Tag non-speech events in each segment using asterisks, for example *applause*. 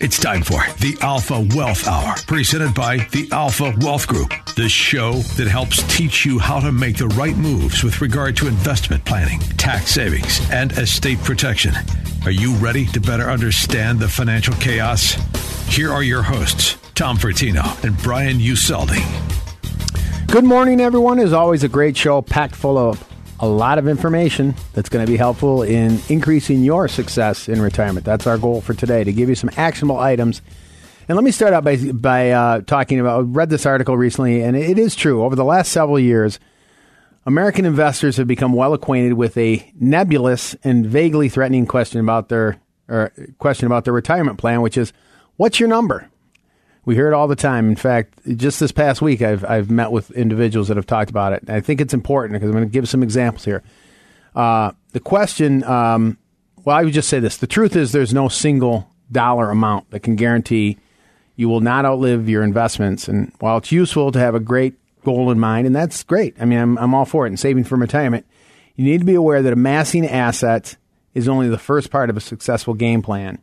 It's time for the Alpha Wealth Hour, presented by the Alpha Wealth Group, the show that helps teach you how to make the right moves with regard to investment planning, tax savings, and estate protection. Are you ready to better understand the financial chaos? Here are your hosts, Tom Fertino and Brian Useldi. Good morning, everyone. Is always a great show packed full of a lot of information that's going to be helpful in increasing your success in retirement. That's our goal for today to give you some actionable items. And let me start out by, by uh, talking about. I read this article recently, and it is true. Over the last several years, American investors have become well acquainted with a nebulous and vaguely threatening question about their or question about their retirement plan, which is, "What's your number?" We hear it all the time. In fact, just this past week, I've I've met with individuals that have talked about it. I think it's important because I'm going to give some examples here. Uh, the question, um, well, I would just say this: the truth is, there's no single dollar amount that can guarantee you will not outlive your investments. And while it's useful to have a great goal in mind, and that's great, I mean, I'm I'm all for it. And saving for retirement, you need to be aware that amassing assets is only the first part of a successful game plan.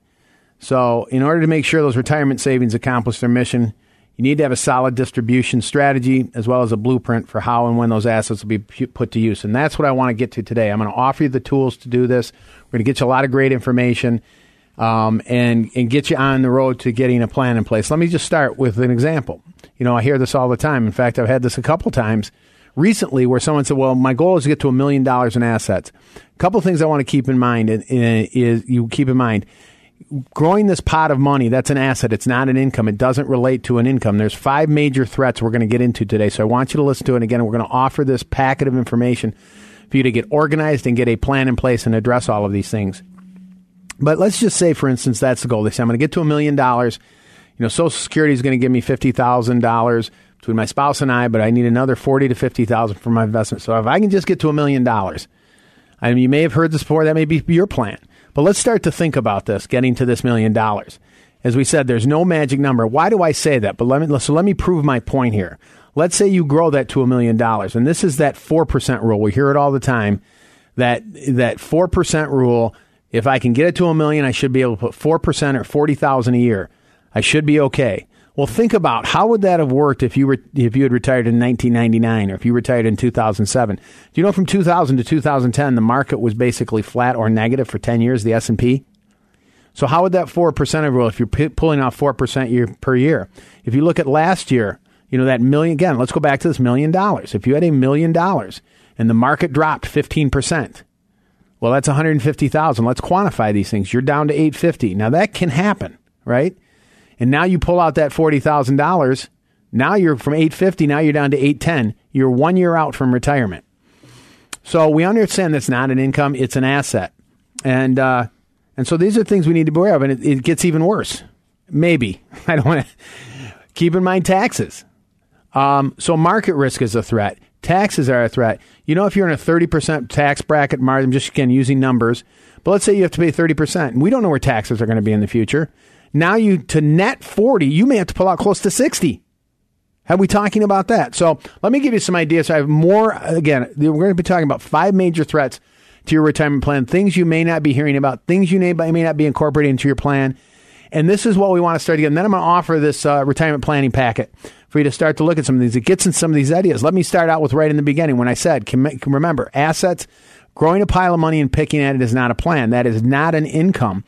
So, in order to make sure those retirement savings accomplish their mission, you need to have a solid distribution strategy as well as a blueprint for how and when those assets will be put to use. And that's what I want to get to today. I'm going to offer you the tools to do this. We're going to get you a lot of great information um, and, and get you on the road to getting a plan in place. Let me just start with an example. You know, I hear this all the time. In fact, I've had this a couple times recently where someone said, Well, my goal is to get to a million dollars in assets. A couple things I want to keep in mind is you keep in mind growing this pot of money, that's an asset. It's not an income. It doesn't relate to an income. There's five major threats we're going to get into today. So I want you to listen to it. And again, we're going to offer this packet of information for you to get organized and get a plan in place and address all of these things. But let's just say, for instance, that's the goal. They say, I'm going to get to a million dollars. You know, Social Security is going to give me $50,000 between my spouse and I, but I need another 40 to 50,000 for my investment. So if I can just get to a million dollars, I mean, you may have heard this before. That may be your plan. But let's start to think about this, getting to this million dollars. As we said, there's no magic number. Why do I say that? But let me so let me prove my point here. Let's say you grow that to a million dollars, and this is that four percent rule. We hear it all the time. That that four percent rule. If I can get it to a million, I should be able to put four percent or forty thousand a year. I should be okay. Well, think about how would that have worked if you were if you had retired in 1999 or if you retired in 2007. Do you know from 2000 to 2010 the market was basically flat or negative for 10 years the S&P? So how would that 4% rule if you're p- pulling off 4% year per year? If you look at last year, you know that million again, let's go back to this million dollars. If you had a million dollars and the market dropped 15%, well that's 150,000. Let's quantify these things. You're down to 850. Now that can happen, right? And now you pull out that forty thousand dollars. Now you're from eight fifty. Now you're down to eight ten. You're one year out from retirement. So we understand that's not an income; it's an asset, and uh, and so these are things we need to be aware of. And it, it gets even worse. Maybe *laughs* I don't want to *laughs* keep in mind taxes. Um, so market risk is a threat. Taxes are a threat. You know, if you're in a 30% tax bracket margin, just again using numbers, but let's say you have to pay 30%, and we don't know where taxes are going to be in the future. Now you to net 40, you may have to pull out close to 60. Have we talking about that? So let me give you some ideas. I have more. Again, we're going to be talking about five major threats to your retirement plan, things you may not be hearing about, things you may, may not be incorporating into your plan. And this is what we want to start again. Then I'm going to offer this uh, retirement planning packet for you to start to look at some of these. It gets in some of these ideas. Let me start out with right in the beginning when I said, can, can remember, assets, growing a pile of money and picking at it is not a plan. That is not an income.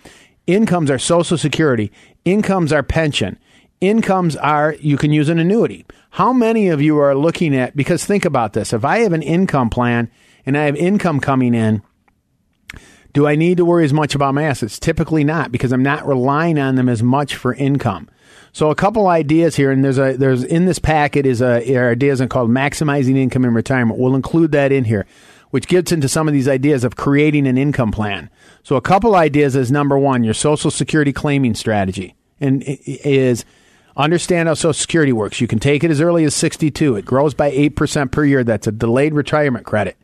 Incomes are Social Security. Incomes are pension. Incomes are, you can use an annuity. How many of you are looking at, because think about this. If I have an income plan and I have income coming in, do I need to worry as much about my assets? Typically not, because I'm not relying on them as much for income. So a couple ideas here, and there's a there's in this packet is a are ideas called maximizing income in retirement. We'll include that in here. Which gets into some of these ideas of creating an income plan. So, a couple ideas is number one, your Social Security claiming strategy, and is understand how Social Security works. You can take it as early as 62. It grows by 8% per year. That's a delayed retirement credit.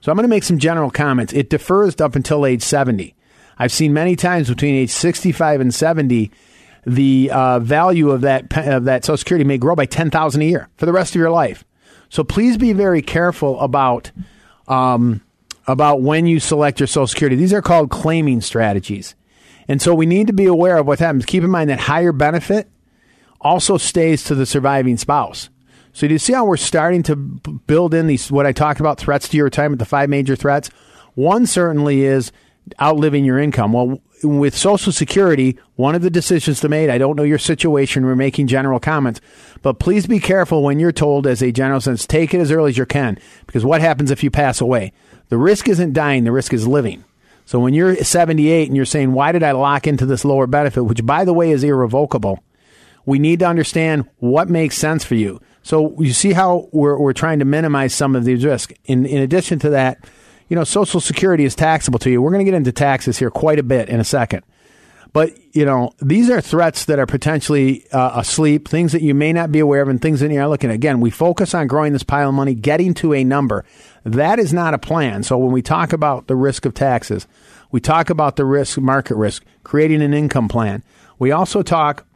So, I'm going to make some general comments. It defers up until age 70. I've seen many times between age 65 and 70 the uh, value of that of that Social Security may grow by ten thousand a year for the rest of your life. So please be very careful about um, about when you select your Social Security. These are called claiming strategies, and so we need to be aware of what happens. Keep in mind that higher benefit also stays to the surviving spouse. So do you see how we're starting to build in these what I talked about threats to your retirement, the five major threats? One certainly is outliving your income. Well, with Social Security, one of the decisions to make, I don't know your situation, we're making general comments, but please be careful when you're told as a general sense, take it as early as you can, because what happens if you pass away? The risk isn't dying, the risk is living. So when you're 78 and you're saying, why did I lock into this lower benefit, which by the way is irrevocable, we need to understand what makes sense for you. So you see how we're, we're trying to minimize some of these risks. In, in addition to that, you know, Social Security is taxable to you. We're going to get into taxes here quite a bit in a second. But, you know, these are threats that are potentially uh, asleep, things that you may not be aware of, and things that you're looking at. Again, we focus on growing this pile of money, getting to a number. That is not a plan. So when we talk about the risk of taxes, we talk about the risk, market risk, creating an income plan. We also talk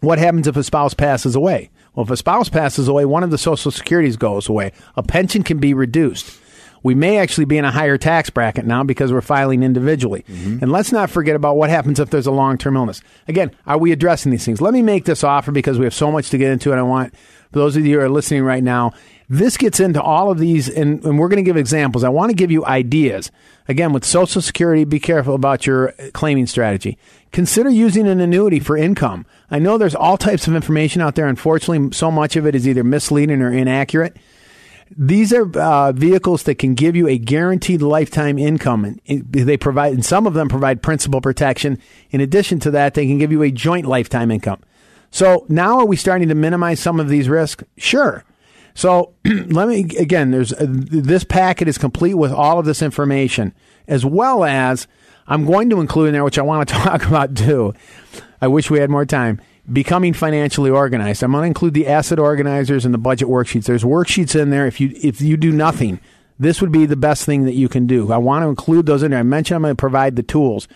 what happens if a spouse passes away. Well, if a spouse passes away, one of the Social Securities goes away. A pension can be reduced we may actually be in a higher tax bracket now because we're filing individually. Mm-hmm. And let's not forget about what happens if there's a long term illness. Again, are we addressing these things? Let me make this offer because we have so much to get into, and I want for those of you who are listening right now, this gets into all of these, and, and we're going to give examples. I want to give you ideas. Again, with Social Security, be careful about your claiming strategy. Consider using an annuity for income. I know there's all types of information out there. Unfortunately, so much of it is either misleading or inaccurate. These are uh, vehicles that can give you a guaranteed lifetime income, and they provide, and some of them provide principal protection. In addition to that, they can give you a joint lifetime income. So now, are we starting to minimize some of these risks? Sure. So *clears throat* let me again. There's uh, this packet is complete with all of this information, as well as I'm going to include in there, which I want to *laughs* talk about too. I wish we had more time becoming financially organized. I'm going to include the asset organizers and the budget worksheets. There's worksheets in there. If you if you do nothing, this would be the best thing that you can do. I want to include those in there. I mentioned I'm going to provide the tools.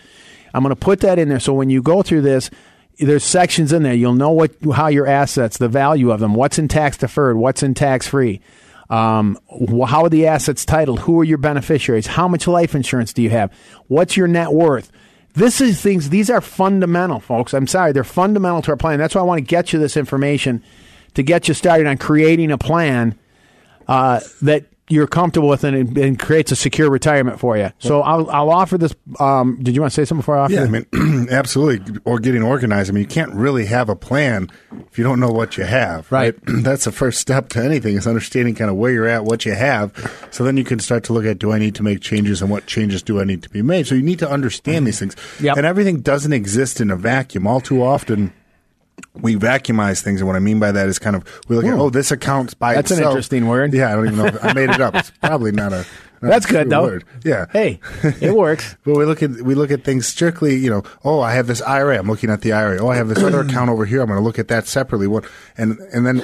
I'm going to put that in there so when you go through this, there's sections in there. You'll know what how your assets, the value of them, what's in tax deferred, what's in tax free. Um, how are the assets titled? Who are your beneficiaries? How much life insurance do you have? What's your net worth? This is things, these are fundamental, folks. I'm sorry, they're fundamental to our plan. That's why I want to get you this information to get you started on creating a plan uh, that you're comfortable with and, and, creates a secure retirement for you. So I'll, I'll offer this. Um, did you want to say something before I offer? Yeah, I mean, *clears throat* absolutely. Or getting organized. I mean, you can't really have a plan if you don't know what you have. Right. right? *clears throat* That's the first step to anything is understanding kind of where you're at, what you have. So then you can start to look at, do I need to make changes and what changes do I need to be made? So you need to understand these things. Yep. And everything doesn't exist in a vacuum. All too often, we vacuumize things, and what I mean by that is kind of we look Ooh. at hmm. oh this account's by that's itself. an interesting word. Yeah, I don't even know. I made it up. It's *laughs* probably not a. Not that's a good though. Word. Yeah. Hey, it works. *laughs* but we look at we look at things strictly. You know, oh, I have this IRA. I'm looking at the IRA. Oh, I have this other *clears throat* account over here. I'm going to look at that separately. What and and then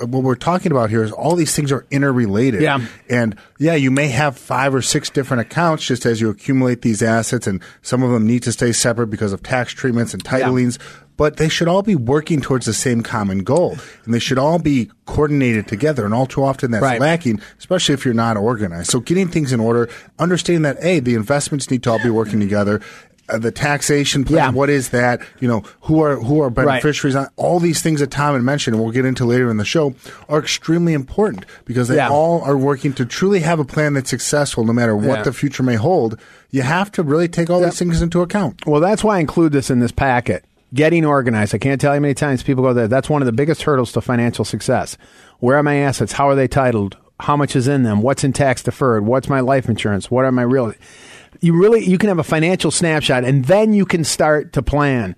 what we're talking about here is all these things are interrelated. Yeah. And yeah, you may have five or six different accounts just as you accumulate these assets, and some of them need to stay separate because of tax treatments and titlings. Yeah but they should all be working towards the same common goal and they should all be coordinated together and all too often that's right. lacking especially if you're not organized so getting things in order understanding that a the investments need to all be working together uh, the taxation plan, yeah. what is that? You know, who are who are beneficiaries? Right. All these things that Tom had mentioned, and we'll get into later in the show, are extremely important because they yeah. all are working to truly have a plan that's successful, no matter what yeah. the future may hold. You have to really take all these things into account. Well, that's why I include this in this packet getting organized. I can't tell you how many times people go there. That's one of the biggest hurdles to financial success. Where are my assets? How are they titled? How much is in them? What's in tax deferred? What's my life insurance? What are my real? You really you can have a financial snapshot, and then you can start to plan.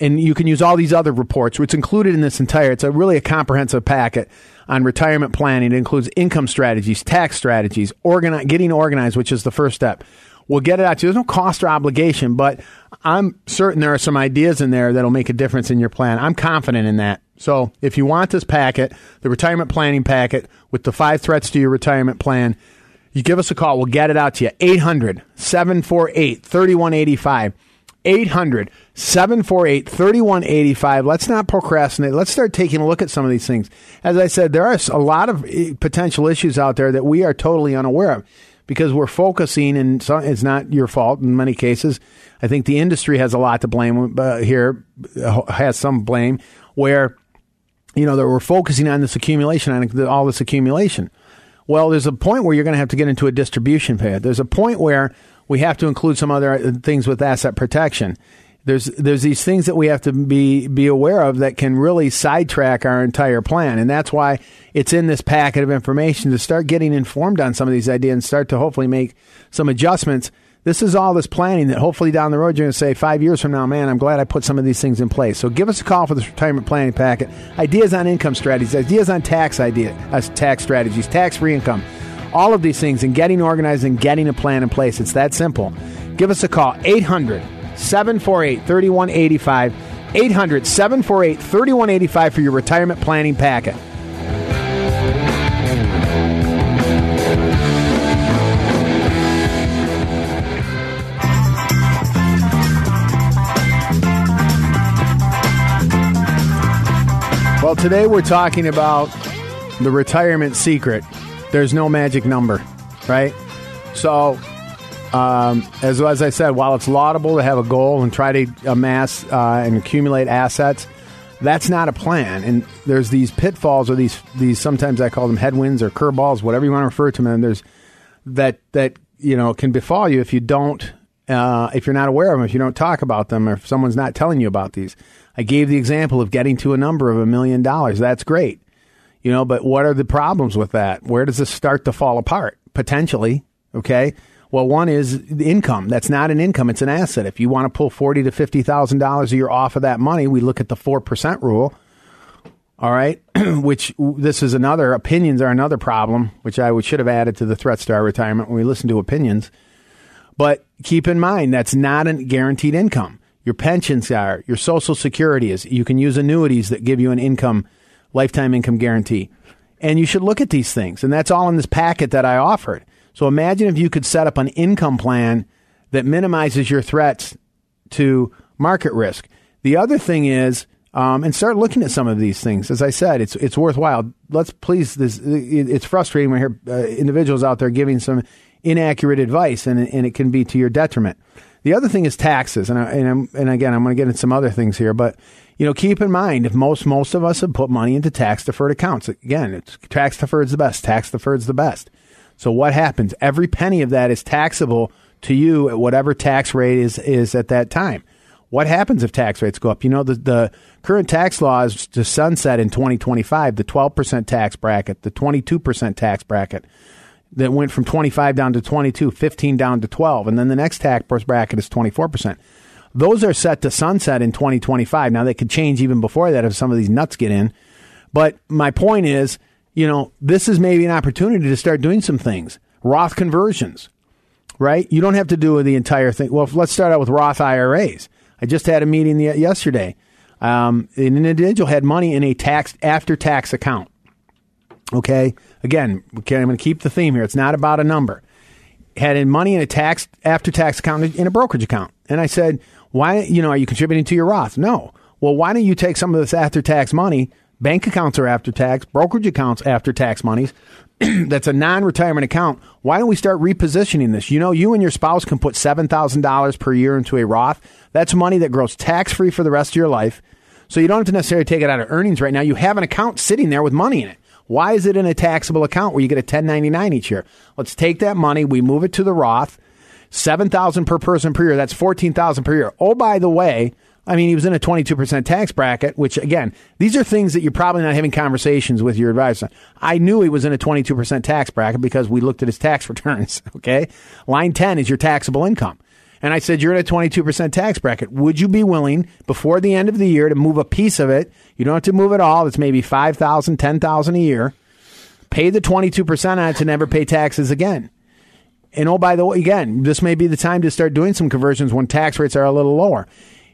and you can use all these other reports. which included in this entire. It's a really a comprehensive packet on retirement planning. It includes income strategies, tax strategies, organi- getting organized, which is the first step. We'll get it out to you. There's no cost or obligation, but I'm certain there are some ideas in there that'll make a difference in your plan. I'm confident in that. So if you want this packet, the retirement planning packet with the five threats to your retirement plan, you give us a call. We'll get it out to you. 800 748 3185. 800 748 3185. Let's not procrastinate. Let's start taking a look at some of these things. As I said, there are a lot of eh, potential issues out there that we are totally unaware of because we're focusing, and it's not your fault in many cases. I think the industry has a lot to blame uh, here, uh, has some blame, where, you know, that we're focusing on this accumulation, on all this accumulation. Well, there's a point where you're going to have to get into a distribution path. There's a point where we have to include some other uh, things with asset protection. There's there's these things that we have to be be aware of that can really sidetrack our entire plan, and that's why it's in this packet of information to start getting informed on some of these ideas and start to hopefully make some adjustments. This is all this planning that hopefully down the road you're going to say five years from now, man, I'm glad I put some of these things in place. So give us a call for this retirement planning packet. Ideas on income strategies, ideas on tax idea, uh, tax strategies, tax free income all of these things and getting organized and getting a plan in place. It's that simple. Give us a call, 800 748 3185. 800 748 3185 for your retirement planning packet. Well, today we're talking about the retirement secret there's no magic number, right? So, um, as, as I said, while it's laudable to have a goal and try to amass uh, and accumulate assets, that's not a plan. And there's these pitfalls or these these sometimes I call them headwinds or curveballs, whatever you want to refer to them. There's that that you know can befall you if you don't uh, if you're not aware of them, if you don't talk about them, or if someone's not telling you about these. I gave the example of getting to a number of a million dollars. That's great. You know, but what are the problems with that? Where does this start to fall apart? Potentially, okay. Well, one is income. That's not an income; it's an asset. If you want to pull forty to fifty thousand dollars a year off of that money, we look at the four percent rule. All right, *clears throat* which this is another opinions are another problem, which I should have added to the threat star retirement when we listen to opinions. But keep in mind that's not a guaranteed income. Your pensions are, your social security is. You can use annuities that give you an income lifetime income guarantee. And you should look at these things. And that's all in this packet that I offered. So imagine if you could set up an income plan that minimizes your threats to market risk. The other thing is, um, and start looking at some of these things. As I said, it's it's worthwhile. Let's please. This it's frustrating when hear uh, individuals out there giving some inaccurate advice, and and it can be to your detriment. The other thing is taxes, and I, and, and again, I'm going to get into some other things here, but you know, keep in mind if most most of us have put money into tax deferred accounts. Again, it's tax deferred is the best. Tax deferred is the best. So what happens? Every penny of that is taxable to you at whatever tax rate is is at that time. What happens if tax rates go up? You know, the, the current tax law is to sunset in 2025, the 12% tax bracket, the 22% tax bracket that went from 25 down to 22, 15 down to 12, and then the next tax bracket is 24%. Those are set to sunset in 2025. Now they could change even before that if some of these nuts get in. But my point is, you know, this is maybe an opportunity to start doing some things. Roth conversions, right? You don't have to do the entire thing. Well, let's start out with Roth IRAs. I just had a meeting yesterday. Um, an individual had money in a tax after tax account. Okay. Again, okay, I'm going to keep the theme here. It's not about a number. Had in money in a tax after tax account in a brokerage account. And I said, why, you know, are you contributing to your Roth? No. Well, why don't you take some of this after tax money? Bank accounts are after tax, brokerage accounts after tax monies. *clears throat* that's a non retirement account. Why don't we start repositioning this? You know, you and your spouse can put $7,000 per year into a Roth. That's money that grows tax free for the rest of your life. So you don't have to necessarily take it out of earnings right now. You have an account sitting there with money in it. Why is it in a taxable account where you get a 1099 each year? Let's take that money, we move it to the Roth. 7,000 per person per year. That's 14,000 per year. Oh, by the way, I mean, he was in a 22% tax bracket, which again, these are things that you're probably not having conversations with your advisor. I knew he was in a 22% tax bracket because we looked at his tax *laughs* returns. Okay. Line 10 is your taxable income. and I said, you're in a 22% tax bracket. Would you be willing before the end of the year to move a piece of it? You don't have to move it all. It's maybe 5000 10000 a year. Pay the 22% on it to never pay taxes again. And oh, by the way, again, this may be the time to start doing some conversions when tax rates are a little lower.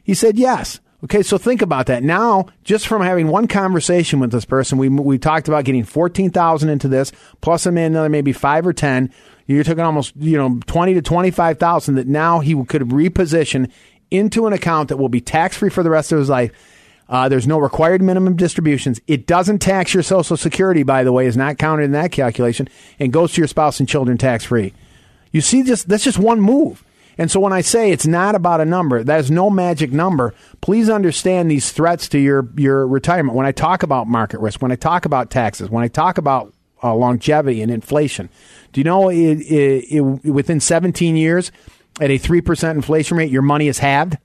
He said, yes. Okay, so think about that. Now, just from having one conversation with this person, we we talked about getting fourteen thousand into this, plus a man another maybe five or ten. You're talking almost you know twenty to twenty five thousand that now he could reposition into an account that will be tax free for the rest of his life. Uh, there's no required minimum distributions. It doesn't tax your Social Security, by the way, is not counted in that calculation, and goes to your spouse and children tax free. You see, just that's just one move. And so when I say it's not about a number, there's no magic number. Please understand these threats to your, your retirement. When I talk about market risk, when I talk about taxes, when I talk about uh, longevity and inflation, do you know it, it, it, within 17 years, at a 3% inflation rate, your money is halved?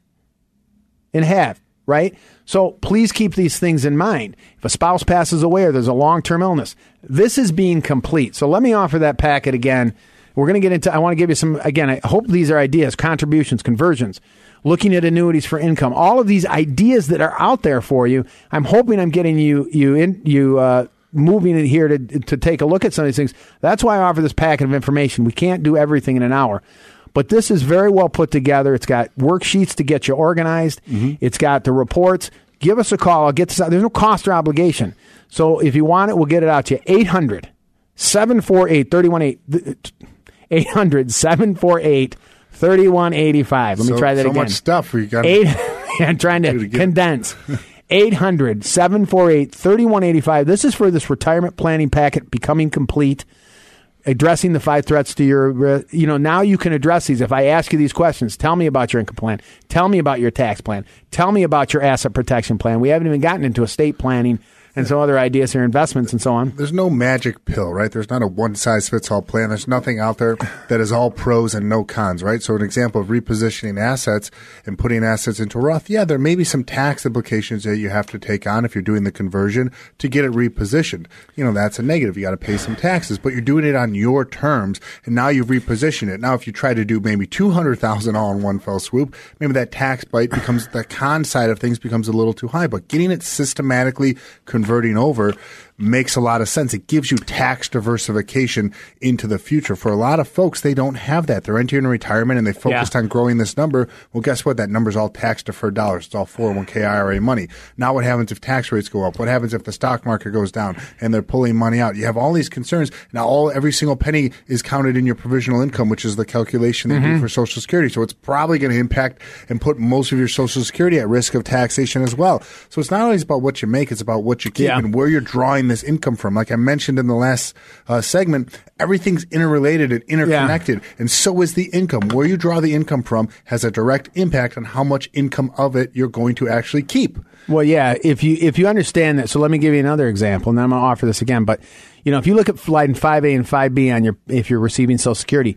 In half, right? So please keep these things in mind. If a spouse passes away or there's a long term illness, this is being complete. So let me offer that packet again we're going to get into, I want to give you some, again, I hope these are ideas, contributions, conversions, looking at annuities for income, all of these ideas that are out there for you. I'm hoping I'm getting you, you in, you, uh, moving it here to, to take a look at some of these things. That's why I offer this packet of information. We can't do everything in an hour. But this is very well put together. It's got worksheets to get you organized. Mm-hmm. It's got the reports. Give us a call. I'll get this out. There's no cost or obligation. So if you want it, we'll get it out to you. 800 748 318. 800 748 3185. Let me try that so again. So much stuff. We got Eight, *laughs* *laughs* I'm trying to condense. *laughs* 800 748 3185. This is for this retirement planning packet becoming complete, addressing the five threats to your, uh, you know, now you can address these. If I ask you these questions, tell me about your income plan, tell me about your tax plan, tell me about your asset protection plan. We haven't even gotten into estate planning and some other ideas here, investments and so on. There's no magic pill, right? There's not a one size fits all plan. There's nothing out there that is all pros and no cons, right? So, an example of repositioning assets and putting assets into Roth, yeah, there may be some tax implications that you have to take on if you're doing the conversion to get it repositioned. You know, that's a negative. You got to pay some taxes, but you're doing it on your terms, and now you've repositioned it. Now, if you try to do maybe 200000 all in one fell swoop, maybe that tax bite becomes the con side of things becomes a little too high, but getting it systematically converting over makes a lot of sense. It gives you tax diversification into the future. For a lot of folks, they don't have that. They're entering retirement and they focused yeah. on growing this number. Well, guess what? That number's all tax deferred dollars. It's all 401k IRA money. Now what happens if tax rates go up? What happens if the stock market goes down and they're pulling money out? You have all these concerns. Now all, every single penny is counted in your provisional income, which is the calculation they mm-hmm. do for Social Security. So it's probably going to impact and put most of your Social Security at risk of taxation as well. So it's not always about what you make, it's about what you keep yeah. and where you're drawing drawing this income from. Like I mentioned in the last uh, segment, everything's interrelated and interconnected, yeah. and so is the income. Where you draw the income from has a direct impact on how much income of it you're going to actually keep. Well, yeah, if you if you understand that, so let me give you another example, and then I'm going to offer this again. But you know, if you look at line five A and five B on your if you're receiving Social Security,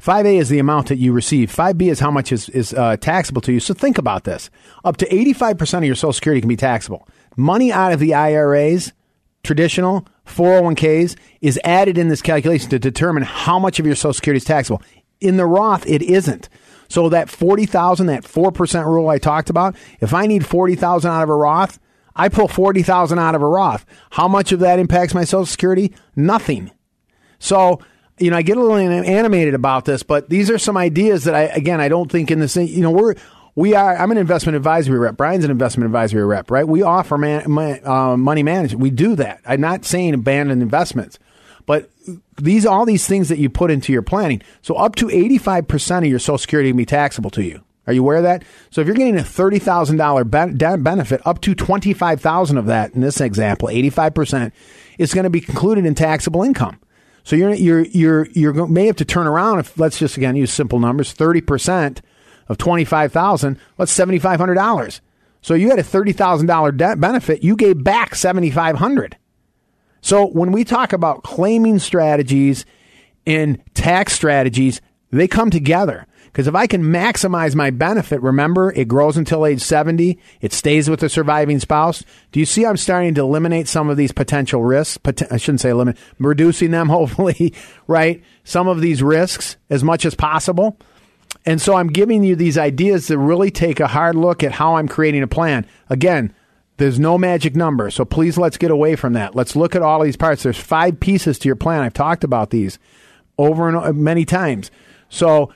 5A is the amount that you receive. 5B is how much is, is uh, taxable to you. So think about this. Up to 85% of your Social Security can be taxable. Money out of the IRAs traditional 401ks is added in this calculation to determine how much of your Social Security is taxable. In the Roth, it isn't. So that 40,000, that 4% rule I talked about, if I need 40,000 out of a Roth, I pull 40,000 out of a Roth. How much of that impacts my Social Security? Nothing. So, you know, I get a little animated about this, but these are some ideas that I, again, I don't think in same, you know, we're, we are. I'm an investment advisory rep. Brian's an investment advisory rep, right? We offer man, uh, money management. We do that. I'm not saying abandon investments, but these all these things that you put into your planning. So up to 85 percent of your Social Security can be taxable to you. Are you aware of that? So if you're getting a thirty thousand dollar benefit, up to twenty five thousand of that in this example, eighty five percent is going to be included in taxable income. So you're you're you're you're may have to turn around if let's just again use simple numbers, thirty percent of 25000 what's $7,500? So you had a $30,000 debt benefit. You gave back 7500 So when we talk about claiming strategies and tax strategies, they come together. Because if I can maximize my benefit, remember, it grows until age 70, it stays with the surviving spouse. Do you see I'm starting to eliminate some of these potential risks? I shouldn't say eliminate, reducing them, *laughs* hopefully, right? Some of these risks as much as possible. And so I'm giving you these ideas to really take a hard look at how I'm creating a plan. Again, there's no magic number. So please let's get away from that. Let's look at all these parts. There's five pieces to your plan. I've talked about these over and o- many times. So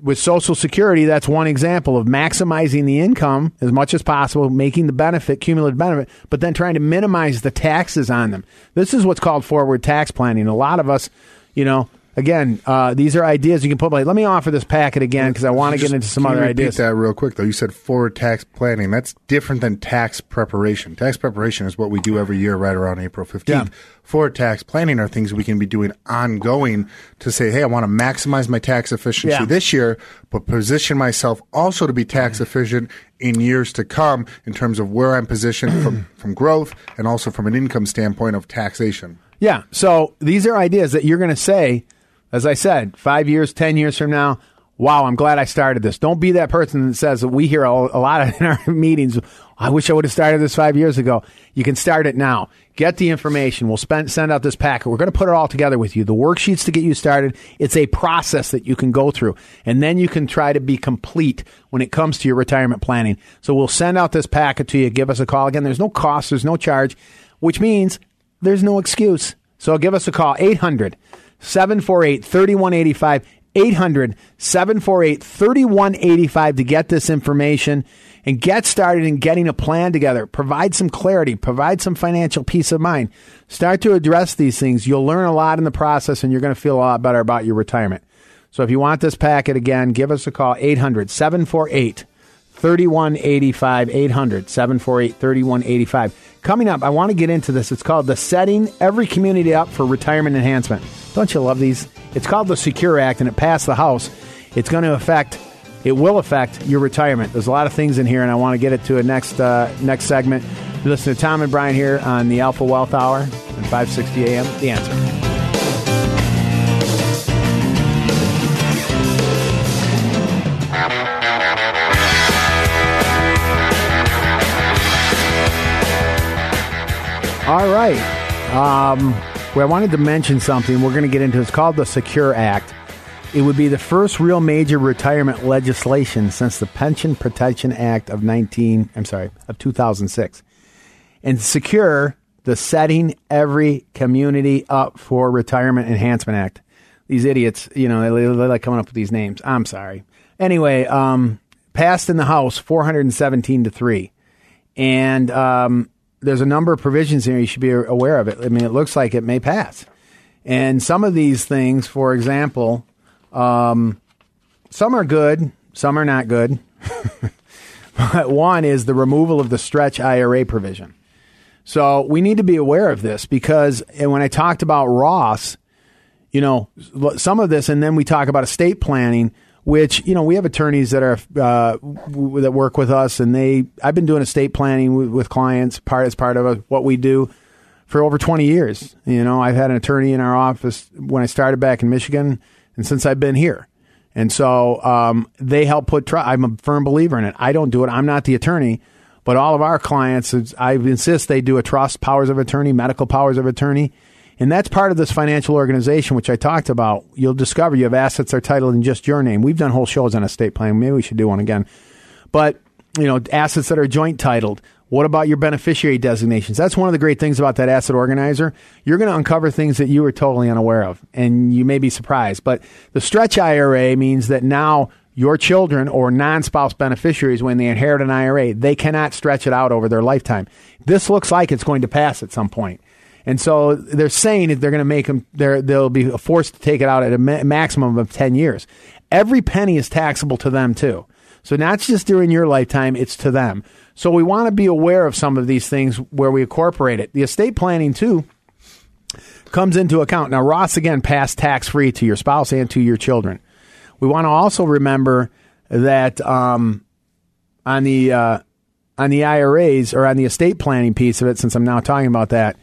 with Social Security, that's one example of maximizing the income as much as possible, making the benefit, cumulative benefit, but then trying to minimize the taxes on them. This is what's called forward tax planning. A lot of us, you know, again, uh, these are ideas you can put. Like, let me offer this packet again because I want to get into some other ideas. that real quick though. You said forward tax planning. That's different than tax preparation. Tax preparation is what we do every year, right around April fifteenth. Yeah. Forward tax planning are things we can be doing ongoing to say, hey, I want to maximize my tax efficiency Yeah. this year, but position myself also to be tax efficient in years to come in terms of where I'm positioned from *clears throat* from growth and also from an income standpoint of taxation. Yeah. So these are ideas that you're going to say, as I said, five years, 10 years from now, wow, I'm glad I started this. Don't be that person that says that we hear a, a lot of *laughs* in our meetings, I wish I would have started this five years ago. You can start it now. Get the information. We'll spend, send out this packet. We're going to put it all together with you. The worksheets to get you started. It's a process that you can go through. And then you can try to be complete when it comes to your retirement planning. So we'll send out this packet to you. Give us a call. Again, there's no cost, there's no charge, which means there's no excuse. So give us a call 800 748 3185. 800 748 3185 to get this information and get started in getting a plan together. Provide some clarity, provide some financial peace of mind. Start to address these things. You'll learn a lot in the process and you're going to feel a lot better about your retirement. So if you want this packet again, give us a call 800 748 3185 800 748 3185. Coming up, I want to get into this. It's called the Setting Every Community Up for Retirement Enhancement. Don't you love these? It's called the Secure Act and it passed the House. It's going to affect it will affect your retirement. There's a lot of things in here, and I want to get it to a next uh, next segment. Listen to Tom and Brian here on the Alpha Wealth Hour at 560 AM. The answer. All right. Um, well, I wanted to mention something. We're going to get into. It's called the Secure Act. It would be the first real major retirement legislation since the Pension Protection Act of 19. I'm sorry, of 2006. And secure the setting every community up for retirement enhancement act. These idiots, you know, they, they like coming up with these names. I'm sorry. Anyway, um, passed in the House 417 to three, and um, there's a number of provisions here you should be aware of it. I mean, it looks like it may pass, and some of these things, for example, um, some are good, some are not good. *laughs* but one is the removal of the stretch IRA provision. So we need to be aware of this because and when I talked about Roths, you know, some of this, and then we talk about estate planning, which you know we have attorneys that are uh, w- that work with us, and they I've been doing estate planning with, with clients part as part of what we do for over 20 years. You know, I've had an attorney in our office when I started back in Michigan, and since I've been here. And so um, they help put. I'm a firm believer in it. I don't do it. I'm not the attorney, but all of our clients, I insist they do a trust, powers of attorney, medical powers of attorney. And that's part of this financial organization, which I talked about. You'll discover you have assets that are titled in just your name. We've done whole shows on estate planning. Maybe we should do one again. But, you know, assets that are joint titled. What about your beneficiary designations? That's one of the great things about that asset organizer. You're going to uncover things that you were totally unaware of, and you may be surprised. But the stretch IRA means that now your children or non-spouse beneficiaries, when they inherit an IRA, they cannot stretch it out over their lifetime. This looks like it's going to pass at some point. And so they're saying that they're going to make them, they'll be forced to take it out at a ma- maximum of 10 years. Every penny is taxable to them too. So not just during your lifetime, it's to them. So we want to be aware of some of these things where we incorporate it. The estate planning too comes into account. Now Roths again passed tax free to your spouse and to your children. We want to also remember that um, on the uh, on the IRAs or on the estate planning piece of it, since I'm now talking about that,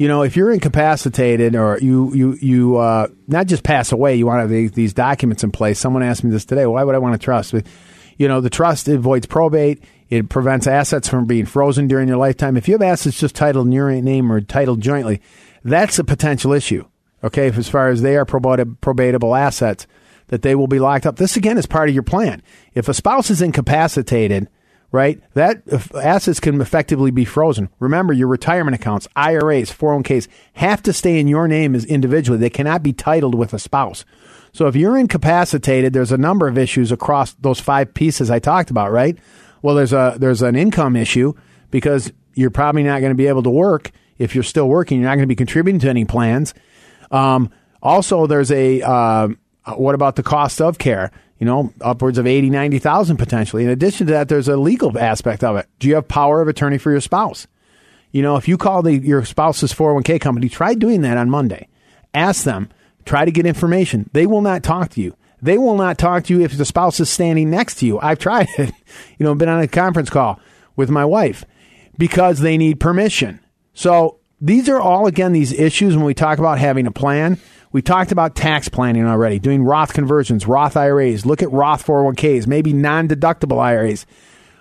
you know, if you're incapacitated or you you you uh, not just pass away, you want to have these documents in place. Someone asked me this today. Why would I want to trust? You know, the trust avoids probate. It prevents assets from being frozen during your lifetime. If you have assets just titled in your name or titled jointly, that's a potential issue. Okay, as far as they are probat- probatable assets, that they will be locked up. This again is part of your plan. If a spouse is incapacitated, right, that assets can effectively be frozen. Remember, your retirement accounts, IRAs, 401ks have to stay in your name as individually. They cannot be titled with a spouse. So if you're incapacitated, there's a number of issues across those five pieces I talked about, right? Well, there's a there's an income issue because you're probably not going to be able to work if you're still working. You're not going to be contributing to any plans. Um, also, there's a uh, Uh, what about the cost of care? You know, upwards of 80, 90,000 potentially. In addition to that, there's a legal aspect of it. Do you have power of attorney for your spouse? You know, if you call the, your spouse's 401k company, try doing that on Monday. Ask them, try to get information. They will not talk to you. They will not talk to you if the spouse is standing next to you. I've tried *laughs* it. You know, been on a conference call with my wife because they need permission. So these are all, again, these issues when we talk about having a plan. We talked about tax planning already, doing Roth conversions, Roth IRAs, look at Roth 401ks, maybe non deductible IRAs,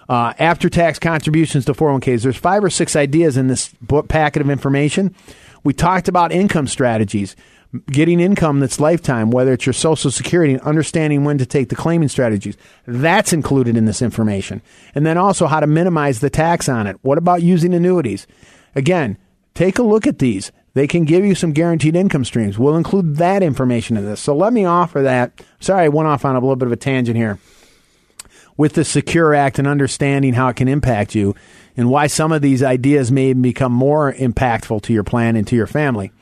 uh, after tax contributions to 401ks. There's five or six ideas in this book packet of information. We talked about income strategies, getting income that's lifetime, whether it's your Social Security, and understanding when to take the claiming strategies. That's included in this information. And then also how to minimize the tax on it. What about using annuities? Again, take a look at these. They can give you some guaranteed income streams. We'll include that information in this. So let me offer that. Sorry, I went off on a little bit of a tangent here. With the Secure Act and understanding how it can impact you and why some of these ideas may become more impactful to your plan and to your family.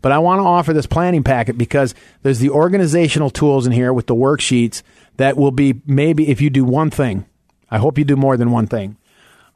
But I want to offer this planning packet because there's the organizational tools in here with the worksheets that will be maybe if you do one thing. I hope you do more than one thing.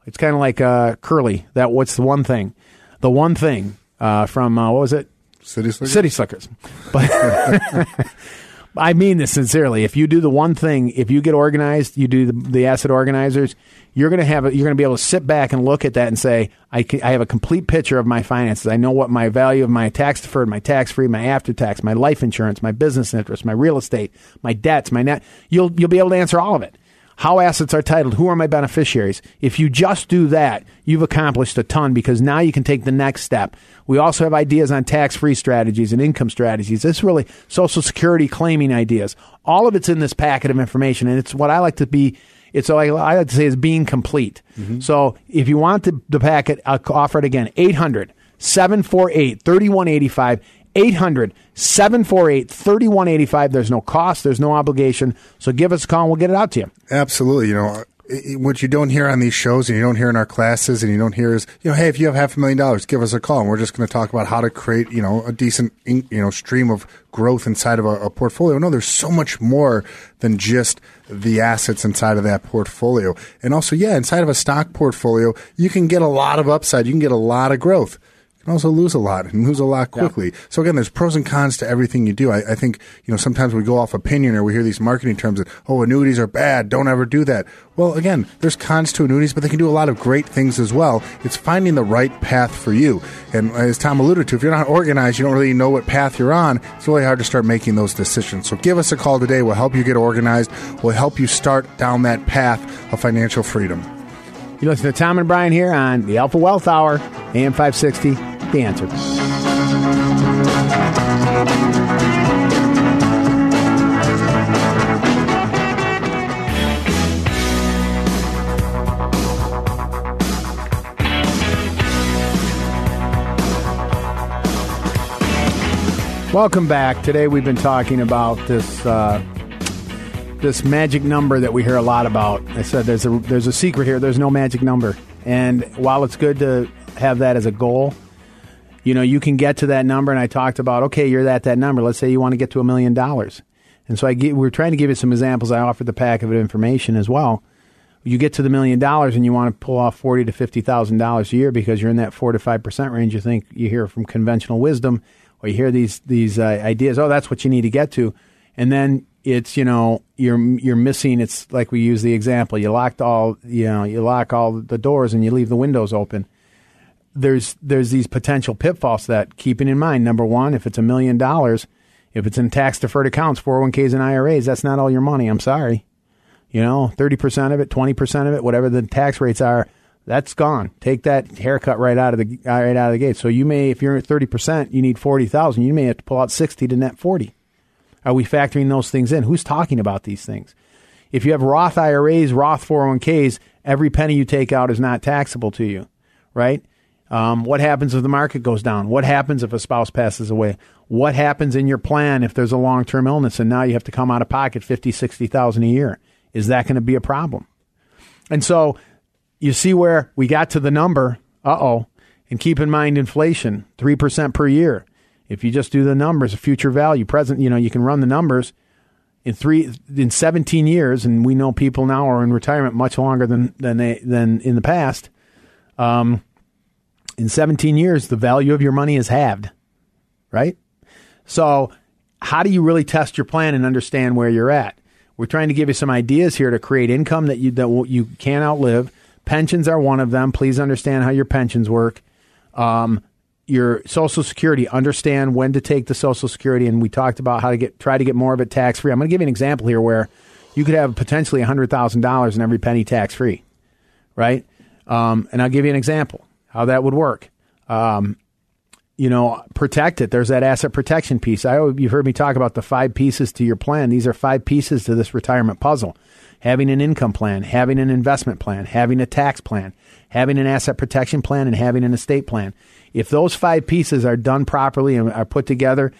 It's kind of like uh, Curly. That what's the one thing? The one thing uh, from uh, what was it? City Slickers. City Slickers. But *laughs* I mean this sincerely. If you do the one thing, if you get organized, you do the, the asset organizers, you're going to have a, you're going to be able to sit back and look at that and say, I, can, I have a complete picture of my finances. I know what my value of my tax deferred, my tax free, my after tax, my life insurance, my business interest, my real estate, my debts, my net. You'll you'll be able to answer all of it how assets are titled, who are my beneficiaries. If you just do that, you've accomplished a ton because now you can take the next step. We also have ideas on tax free strategies and income strategies. This really Social Security claiming ideas. All of it's in this packet of information, and it's what I like to be. It's like I like to say is being complete. Mm-hmm. So if you want the, the packet, I'll offer it again 800 748 3185. 800 748 3185. There's no cost, there's no obligation. So give us a call and we'll get it out to you. Absolutely. You know, what you don't hear on these shows and you don't hear in our classes and you don't hear is, you know, hey, if you have half a million dollars, give us a call and we're just going to talk about how to create, you know, a decent, you know, stream of growth inside of a, a, portfolio. No, there's so much more than just the assets inside of that portfolio. And also, yeah, inside of a stock portfolio, you can get a lot of upside. You can get a lot of growth can also lose a lot and lose a lot quickly. Yeah. So again, there's pros and cons to everything you do. I, I, think you know sometimes we go off opinion or we hear these marketing terms that oh annuities are bad, don't ever do that. Well, again, there's cons to annuities, but they can do a lot of great things as well. It's finding the right path for you. And as Tom alluded to, if you're not organized, you don't really know what path you're on. It's really hard to start making those decisions. So give us a call today. We'll help you get organized. We'll help you start down that path of financial freedom. You listen to Tom and Brian here on the Alpha Wealth Hour, AM 560 the answer. Welcome back. Today we've been talking about this uh, this magic number that we hear a lot about. I said there's a there's a secret here. There's no magic number, and while it's good to have that as a goal, you know, you can get to that number. And I talked about, okay, you're at that number. Let's say you want to get to a million dollars. And so I get, we're trying to give you some examples. I offered the pack of information as well. You get to the million dollars and you want to pull off forty to fifty thousand dollars a year because you're in that four to five percent range. You think you hear from conventional wisdom, or you hear these these uh, ideas. Oh, that's what you need to get to, and then it's you know you're you're missing. It's like we use the example. You locked all you know you lock all the doors and you leave the windows open there's there's these potential pitfalls that keeping in mind. Number one, if it's a million dollars, if it's in tax deferred accounts, 401ks and IRAs, that's not all your money. I'm sorry. You know, 30% of it, 20% of it, whatever the tax rates are, that's gone. Take that haircut right out of the right out of the gate. So you may if you're at 30%, you need 40,000, you may have to pull out 60 to net 40. Are we factoring those things in? Who's talking about these things? If you have Roth IRAs, Roth 401ks, every penny you take out is not taxable to you, right? Um, what happens if the market goes down? What happens if a spouse passes away? What happens in your plan if there's a long term illness and now you have to come out of pocket fifty, sixty thousand a year? Is that going to be a problem? And so you see where we got to the number. Uh oh. And keep in mind inflation, three percent per year. If you just do the numbers, a future value, present, you know, you can run the numbers in three in 17 years, and we know people now are in retirement much longer than than they than in the past. Um, in 17 years, the value of your money is halved, right? So, how do you really test your plan and understand where you're at? We're trying to give you some ideas here to create income that you that you can outlive. Pensions are one of them. Please understand how your pensions work. Um, your Social Security, understand when to take the Social Security, and we talked about how to get try to get more of it tax free. I'm going to give you an example here where you could have potentially hundred thousand dollars in every penny tax free, right? Um, and I'll give you an example how that would work. Um, you know, protect it. There's that asset protection piece. I you've heard me talk about the five pieces to your plan. These are five pieces to this retirement puzzle. Having an income plan, having an investment plan, having a tax plan, having an asset protection plan, and having an estate plan. If those five pieces are done properly and are put together,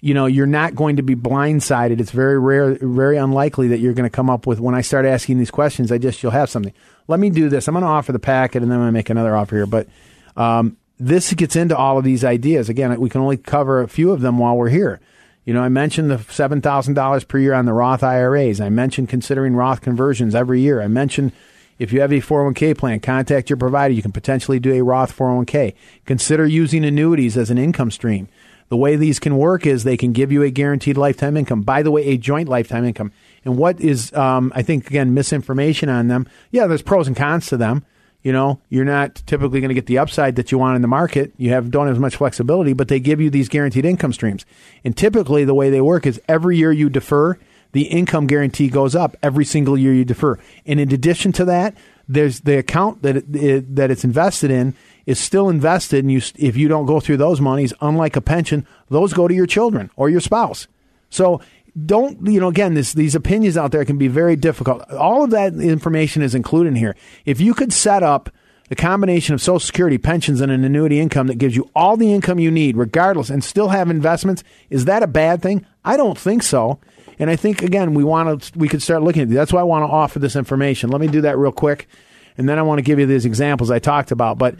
you know, you're not going to be blindsided. It's very rare, very unlikely that you're going to come up with, when I start asking these questions, I just, you'll have something. Let me do this. I'm going to offer the packet and then I'm going to make another offer here. But um, this gets into all of these ideas. Again, we can only cover a few of them while we're here. You know, I mentioned the $7,000 per year on the Roth IRAs. I mentioned considering Roth conversions every year. I mentioned if you have a 401k plan, contact your provider. You can potentially do a Roth 401k. Consider using annuities as an income stream. The way these can work is they can give you a guaranteed lifetime income. By the way, a joint lifetime income. And what is, um, I think, again, misinformation on them. Yeah, there's pros and cons to them. You know, you're not typically going to get the upside that you want in the market. You have don't have as much flexibility, but they give you these guaranteed income streams. And typically, the way they work is every year you defer, the income guarantee goes up every single year you defer. And in addition to that, there's the account that it, it, that it's invested in is still invested, and you if you don't go through those monies, unlike a pension, those go to your children or your spouse. So don't you know again this these opinions out there can be very difficult all of that information is included in here if you could set up the combination of social security pensions and an annuity income that gives you all the income you need regardless and still have investments is that a bad thing i don't think so and i think again we want to we could start looking at that's why i want to offer this information. Let me do that real quick and then i want to give you these examples i talked about. But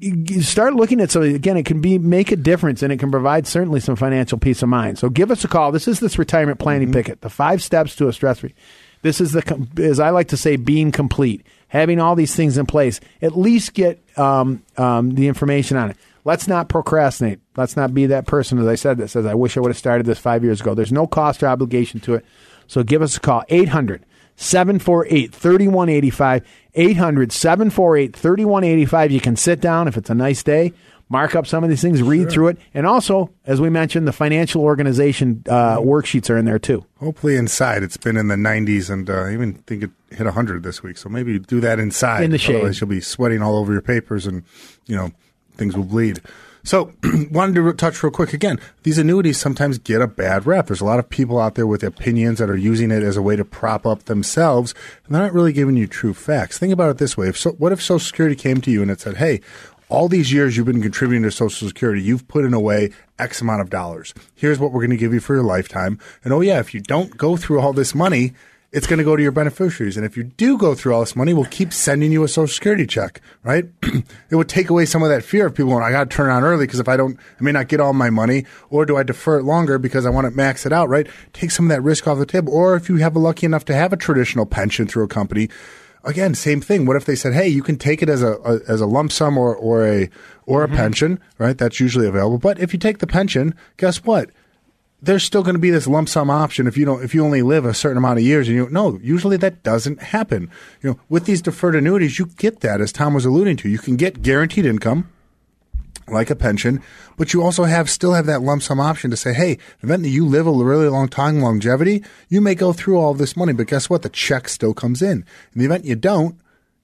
you start looking at something again it can be make a difference and it can provide certainly some financial peace of mind. So give us a call. This is this retirement planning mm-hmm. picket the five steps to a stress free. This is the as i like to say being complete. Having all these things in place at least get um, um, the information on it let's not procrastinate let's not be that person as i said that says i wish i would have started this five years ago there's no cost or obligation to it so give us a call 800 748 3185. 800 748 3185. You can sit down if it's a nice day, mark up some of these things, read sure. through it. And also, as we mentioned, the financial organization uh, worksheets are in there too. Hopefully, inside. It's been in the 90s, and uh, I even think it hit 100 this week. So maybe do that inside. In the shade. Otherwise, you'll be sweating all over your papers, and, you know, things will bleed. So, *clears throat* wanted to touch real quick again. These annuities sometimes get a bad rep. There's a lot of people out there with opinions that are using it as a way to prop up themselves, and they're not really giving you true facts. Think about it this way: if so, what if Social Security came to you and it said, "Hey, all these years you've been contributing to Social Security, you've put in away X amount of dollars. Here's what we're going to give you for your lifetime. And oh yeah, if you don't go through all this money, it's going to go to your beneficiaries. And if you do go through all this money, we'll keep sending you a social security check, right? *clears throat* it would take away some of that fear of people going, I got to turn on early because if I don't, I may not get all my money, or do I defer it longer because I want to max it out, right? Take some of that risk off the table. Or if you have a lucky enough to have a traditional pension through a company, again, same thing. What if they said, "Hey, you can take it as a, a as a lump sum or or a or a mm-hmm. pension, right? That's usually available. But if you take the pension, guess what? There's still going to be this lump sum option if you don't if you only live a certain amount of years and you no usually that doesn't happen. You know with these deferred annuities you get that as tom was alluding to. You can get guaranteed income like a pension but you also have still have that lump sum option to say hey the event that you live a really long time longevity. You may go through all this money but guess what? The check still comes in. In the event you don't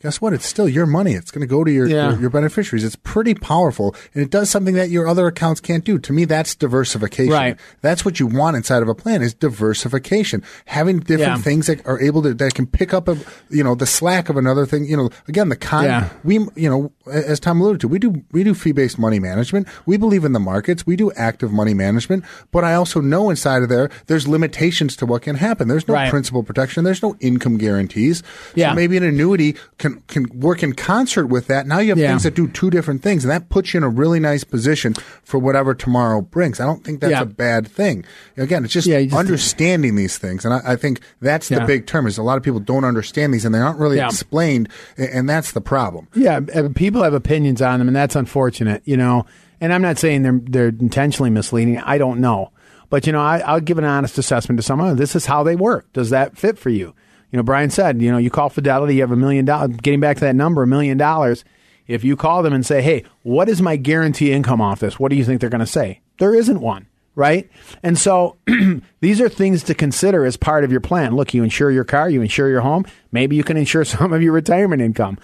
guess what? It's still your money. It's going to go to your, Yeah. your your beneficiaries. It's pretty powerful, and it does something that your other accounts can't do. To me, that's diversification. Right. That's what you want inside of a plan is diversification, having different Yeah. things that are able to that can pick up a you know the slack of another thing. You know, again, the con. Yeah. We you know as Tom alluded to, we do we do fee based money management. We believe in the markets. We do active money management, but I also know inside of there there's limitations to what can happen. There's no Right. principal protection. There's no income guarantees. Yeah. So maybe an annuity can can work in concert with that. Now you have Yeah. things that do two different things, and that puts you in a really nice position for whatever tomorrow brings. I don't think that's Yeah. a bad thing. Again, it's just, Yeah, just- understanding these things, and I, I think that's the big term. Is a lot of people don't understand these, and they aren't really explained, and that's the problem. Yeah, uh, people have opinions on them, and that's unfortunate, you know. And I'm not saying they're they're intentionally misleading. I don't know, but you know, I, I'll give an honest assessment to someone. This is how they work. Does that fit for you? You know, Brian said, you know, you call Fidelity, you have a million dollars. Getting back to that number, a million dollars. If you call them and say, "Hey, what is my guarantee income off this?" What do you think they're going to say? There isn't one, right? And so *clears throat* these are things to consider as part of your plan. Look, you insure your car, you insure your home. Maybe you can insure *laughs* some of your retirement income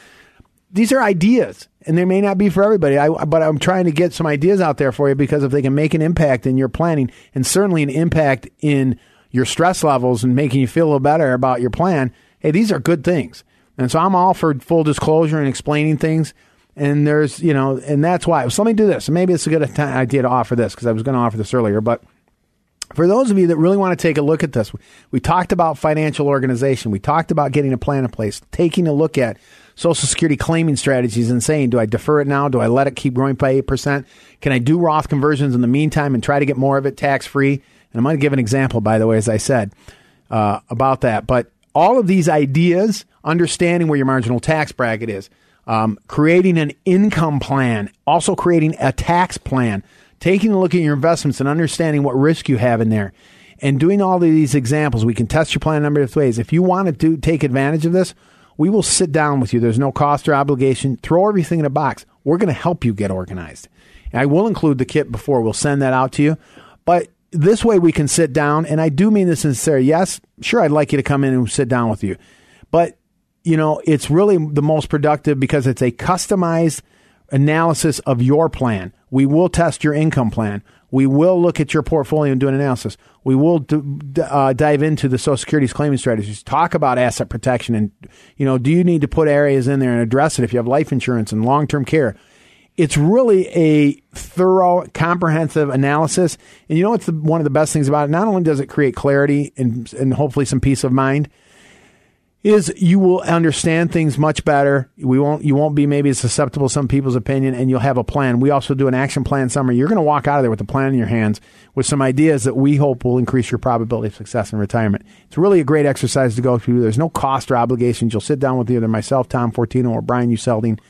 these are ideas and they may not be for everybody I, but i'm trying to get some ideas out there for you because if they can make an impact in your planning and certainly an impact in your stress levels and making you feel a little better about your plan hey these are good things and so i'm all for full disclosure and explaining things and there's you know and that's why so let me do this maybe it's a good idea to offer this because i was going to offer this earlier but for those of you that really want to take a look at this, we talked about financial organization. We talked about getting a plan in place, taking a look at Social Security claiming strategies and saying, do I defer it now? Do I let it keep growing by 8%? Can I do Roth conversions in the meantime and try to get more of it tax free? And I'm going to give an example, by the way, as I said, uh, about that. But all of these ideas, understanding where your marginal tax bracket is, um, creating an income plan, also creating a tax plan, taking a look at your investments and understanding what risk you have in there, and doing all of these examples. We can test your plan a number of ways. If you want to do, take advantage of this, we will sit down with you. There's no cost or obligation. Throw everything in a box. We're going to help you get organized. And I will include the kit before. We'll send that out to you. But this way we can sit down, and I do mean this sincerely. Yes, sure, I'd like you to come in and sit down with you. But, you know, it's really the most productive because it's a customized analysis of your plan. We will test your income plan. We will look at your portfolio and do an analysis. We will uh, dive into the Social Security's claiming strategies, talk about asset protection, and you know, do you need to put areas in there and address it if you have life insurance and long term care? It's really a thorough, comprehensive analysis. And you know what's the, one of the best things about it? Not only does it create clarity and, and hopefully some peace of mind, is you will understand things much better. We won't you won't be maybe as susceptible to some people's opinion and you'll have a plan. We also do an action plan summary. You're going to walk out of there with a plan in your hands with some ideas that we hope will increase your probability of success in retirement. It's really a great exercise to go through. There's no cost or obligations. You'll sit down with either myself, Tom Fortino, or Brian Uselding,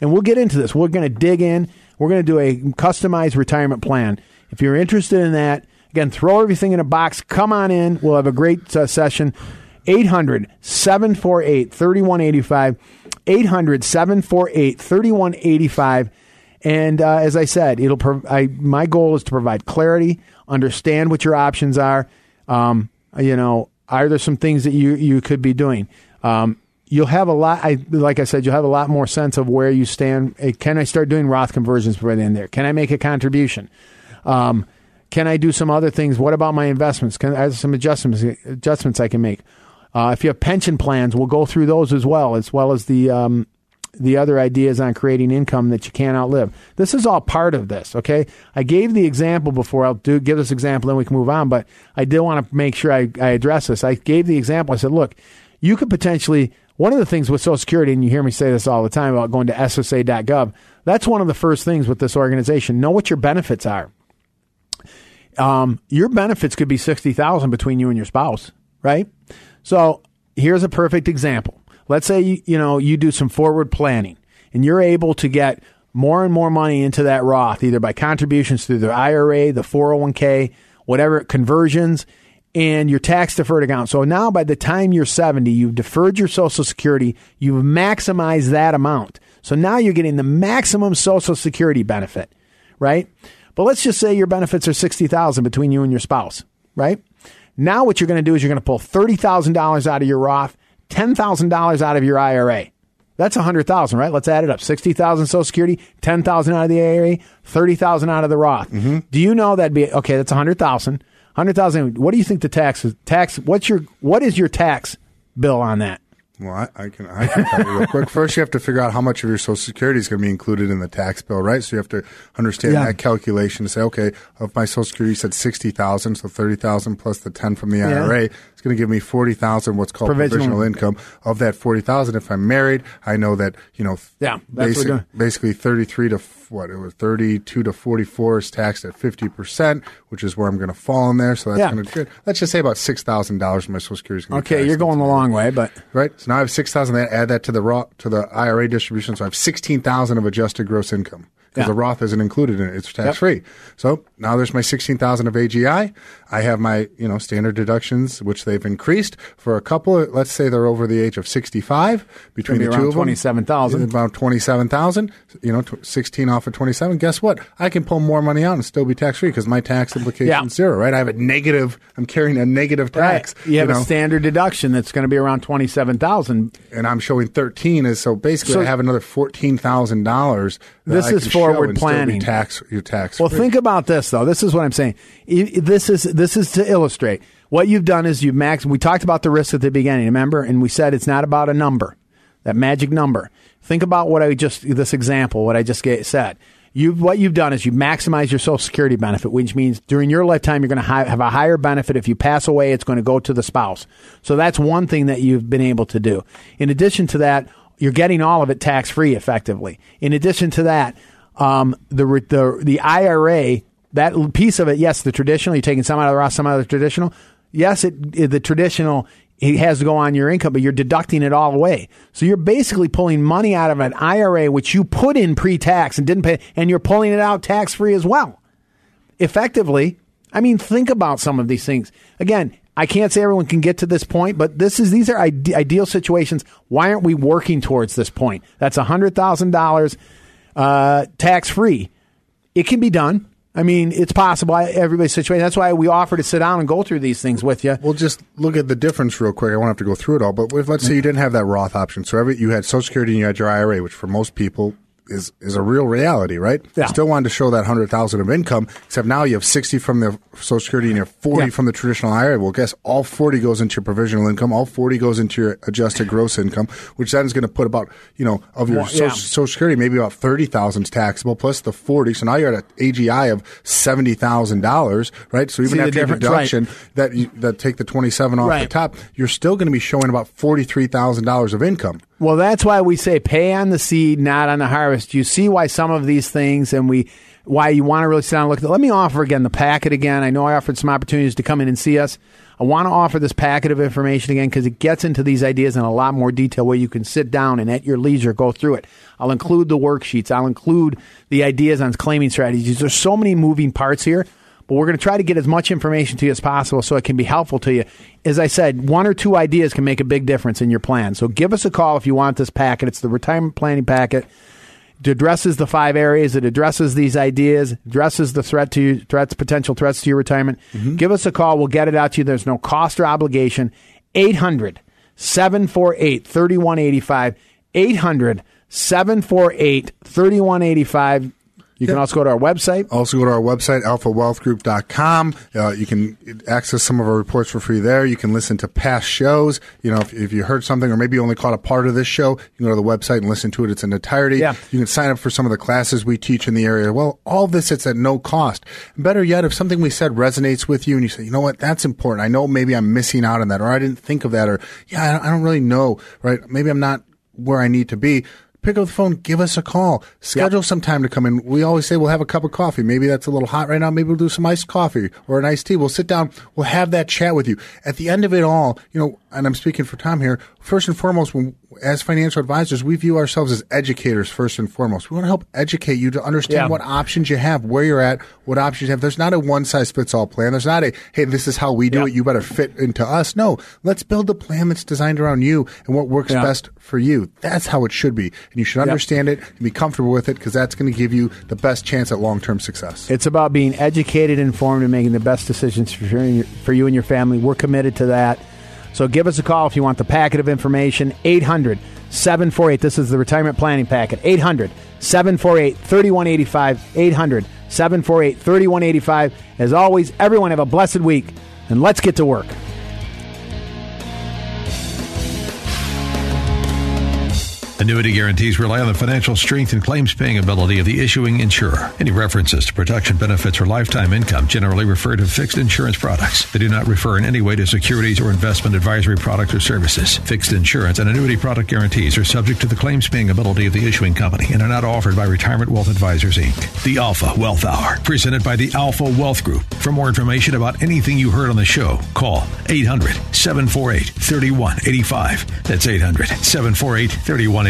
and we'll get into this. We're going to dig in. We're going to do a customized retirement plan. If you're interested in that, again, throw everything in a box. Come on in. We'll have a great uh, session. 800 748 3185. 800 748 3185. And uh, as I said, it'll. I, my goal is to provide clarity, understand what your options are. Um, you know, are there some things that you you could be doing? Um, you'll have a lot. I like I said, you'll have a lot more sense of where you stand. Can I start doing Roth conversions right in there? Can I make a contribution? Um, can I do some other things? What about my investments? Can I have some adjustments adjustments I can make? Uh, if you have pension plans, we'll go through those as well, as well as the um, the other ideas on creating income that you can't outlive. This is all part of this. Okay, I gave the example before. I'll do give this example, then we can move on. But I did want to make sure I, I address this. I gave the example. I said, look, you could potentially one of the things with Social Security, and you hear me say this all the time about going to SSA.gov. That's one of the first things with this organization. Know what your benefits are um, your benefits could be sixty thousand between you and your spouse, right? So here's a perfect example. Let's say you, you know you do some forward planning and you're able to get more and more money into that Roth, either by contributions through the IRA, the 401k, whatever conversions, and your tax deferred account. So now by the time you're 70, you've deferred your Social Security, you've maximized that amount. So now you're getting the maximum Social Security benefit, right? But let's just say your benefits are 60,000 between you and your spouse, right? Now what you're going to do is you're going to pull $30,000 out of your Roth, $10,000 out of your IRA. That's a hundred thousand, right? Let's add it up: sixty thousand Social Security, ten thousand out of the IRA, thirty thousand out of the Roth. Mm-hmm. Do you know that'd be okay? That's a hundred thousand. What do you think the tax is? Tax? What's your what is your tax bill on that? Well, I, I can I can tell you real quick. First, you have to figure out how much of your Social Security is going to be included in the tax bill, right? So you have to understand Yeah. that calculation to say, okay, of my Social Security, you said sixty thousand, so thirty thousand plus the ten from the Yeah. It's going to give me forty thousand. What's called Provisional. provisional. income. Of that forty thousand, if I'm married, I know that you know, Yeah, we're basically thirty three to what it was thirty two to forty four is taxed at fifty percent, which is where I'm going to fall in there. So that's Yeah. going to let's just say about six thousand dollars of my Social Security is going to Okay, you're going the long way, but right? So now I have six thousand. Add that to the raw to the IRA distribution. So I have sixteen thousand of adjusted gross income because Yeah. the Roth isn't included in it; it's tax free. So now there's my sixteen thousand of AGI. I have my you know standard deductions, which they've increased for a couple. Of, let's say they're over the age of sixty five. Between Gonna the be two of them, 27,000. About twenty seven thousand. You know, sixteen off of twenty seven. Guess what? I can pull more money out and still be tax free because my tax implication Yeah. is zero. Right? I have a negative. I'm carrying a negative tax. you have know? a standard deduction that's going to be around twenty seven thousand. and I'm showing 13 is so basically So- I have another fourteen thousand dollars. This is forward planning. tax your tax. Well, think about this though. This is what I'm saying. This is this is to illustrate what you've done. Is you've max. We talked about the risk at the beginning, remember? And we said it's not about a number, that magic number. Think about what I just this example, what I just said. You what you've done is you maximize your Social Security benefit, which means during your lifetime you're going to hi- have a higher benefit. If you pass away, it's going to go to the spouse. So that's one thing that you've been able to do. In addition to that, you're getting all of it tax free effectively. In addition to that, um, the the the IRA that piece of it, yes, the traditional you're taking some out of the Roth, some out of the traditional. Yes, it, it- the traditional it has to go on your income, but you're deducting it all away. So you're basically pulling money out of an IRA which you put in pre-tax and didn't pay, and you're pulling it out tax free as well effectively. I mean, think about some of these things. Again, I can't say everyone can get to this point, but this is these are ide- ideal situations. Why aren't we working towards this point? That's hundred thousand dollars uh, tax free. It can be done. I mean, it's possible. Everybody's situation. That's why we offer to sit down and go through these things with you. We'll just look at the difference real quick. I won't have to go through it all, but if, let's say you didn't have that Roth option, so every, you had Social Security and you had your IRA, which for most people is is a real reality, right? Yeah. Still wanted to show that hundred thousand of income, except now you have sixty from the Social Security and you have forty Yeah. from the traditional IRA. Well, guess all forty goes into your provisional income, all forty goes into your adjusted gross income, which then is going to put about you know of your Well, social, yeah. Social Security maybe about thirty thousand taxable plus the forty. So now you're at an AGI of seventy thousand dollars, right? So even See after your difference, right. deduction that you, that take the twenty seven off the top, you're still going to be showing about forty three thousand dollars of income. Well, that's why we say pay on the seed, not on the harvest. You see why some of these things and we why you want to really sit down and look at it. Let me offer again the packet again. I know I offered some opportunities to come in and see us. I want to offer this packet of information again because it gets into these ideas in a lot more detail where you can sit down and at your leisure go through it. I'll include the worksheets. I'll include the ideas on claiming strategies. There's so many moving parts here but we're going to try to get as much information to you as possible so it can be helpful to you. As I said, one or two ideas can make a big difference in your plan. So give us a call if you want this packet. It's the retirement planning packet. It addresses the five areas. It addresses these ideas, addresses the threat to you, threats, potential threats to your retirement. Mm-hmm. Give us a call. We'll get it out to you. There's no cost or obligation. 800 748 3185. 800 748 3185. You can also go to our website. Also, go to our website, alphawealthgroup.com. Uh, you can access some of our reports for free there. You can listen to past shows. You know, if, if you heard something or maybe you only caught a part of this show, you can go to the website and listen to it It's in entirety. Yeah. You can sign up for some of the classes we teach in the area. Well, all this, it's at no cost. And better yet, if something we said resonates with you and you say, you know what, that's important. I know maybe I'm missing out on that or I didn't think of that or, yeah, I don't really know, right? Maybe I'm not where I need to be. Pick up the phone, give us a call, schedule some time to come in. We always say we'll have a cup of coffee. Maybe that's a little hot right now. Maybe we'll do some iced coffee or an iced tea. We'll sit down. We'll have that chat with you. At the end of it all, you know, and I'm speaking for Tom here. First and foremost, when, as financial advisors, we view ourselves as educators first and foremost. We want to help educate you to understand Yeah. what options you have, where you're at, what options you have. There's not a one size fits all plan. There's not a, hey, this is how we do Yeah. it. You better fit into us. No, let's build a plan that's designed around you and what works Yeah. best for you. That's how it should be. And you should understand it and be comfortable with it because that's going to give you the best chance at long term success. It's about being educated, informed, and making the best decisions for you, and your, for you and your family. We're committed to that. So give us a call if you want the packet of information. 800 748. This is the retirement planning packet. 800 748 3185. 800 748 3185. As always, everyone have a blessed week, and let's get to work. Annuity guarantees rely on the financial strength and claims paying ability of the issuing insurer. Any references to production benefits or lifetime income generally refer to fixed insurance products. They do not refer in any way to securities or investment advisory products or services. Fixed insurance and annuity product guarantees are subject to the claims paying ability of the issuing company and are not offered by Retirement Wealth Advisors Inc. The Alpha Wealth Hour, presented by the Alpha Wealth Group. For more information about anything you heard on the show, call 800 748 3185. That's 800 748 3185.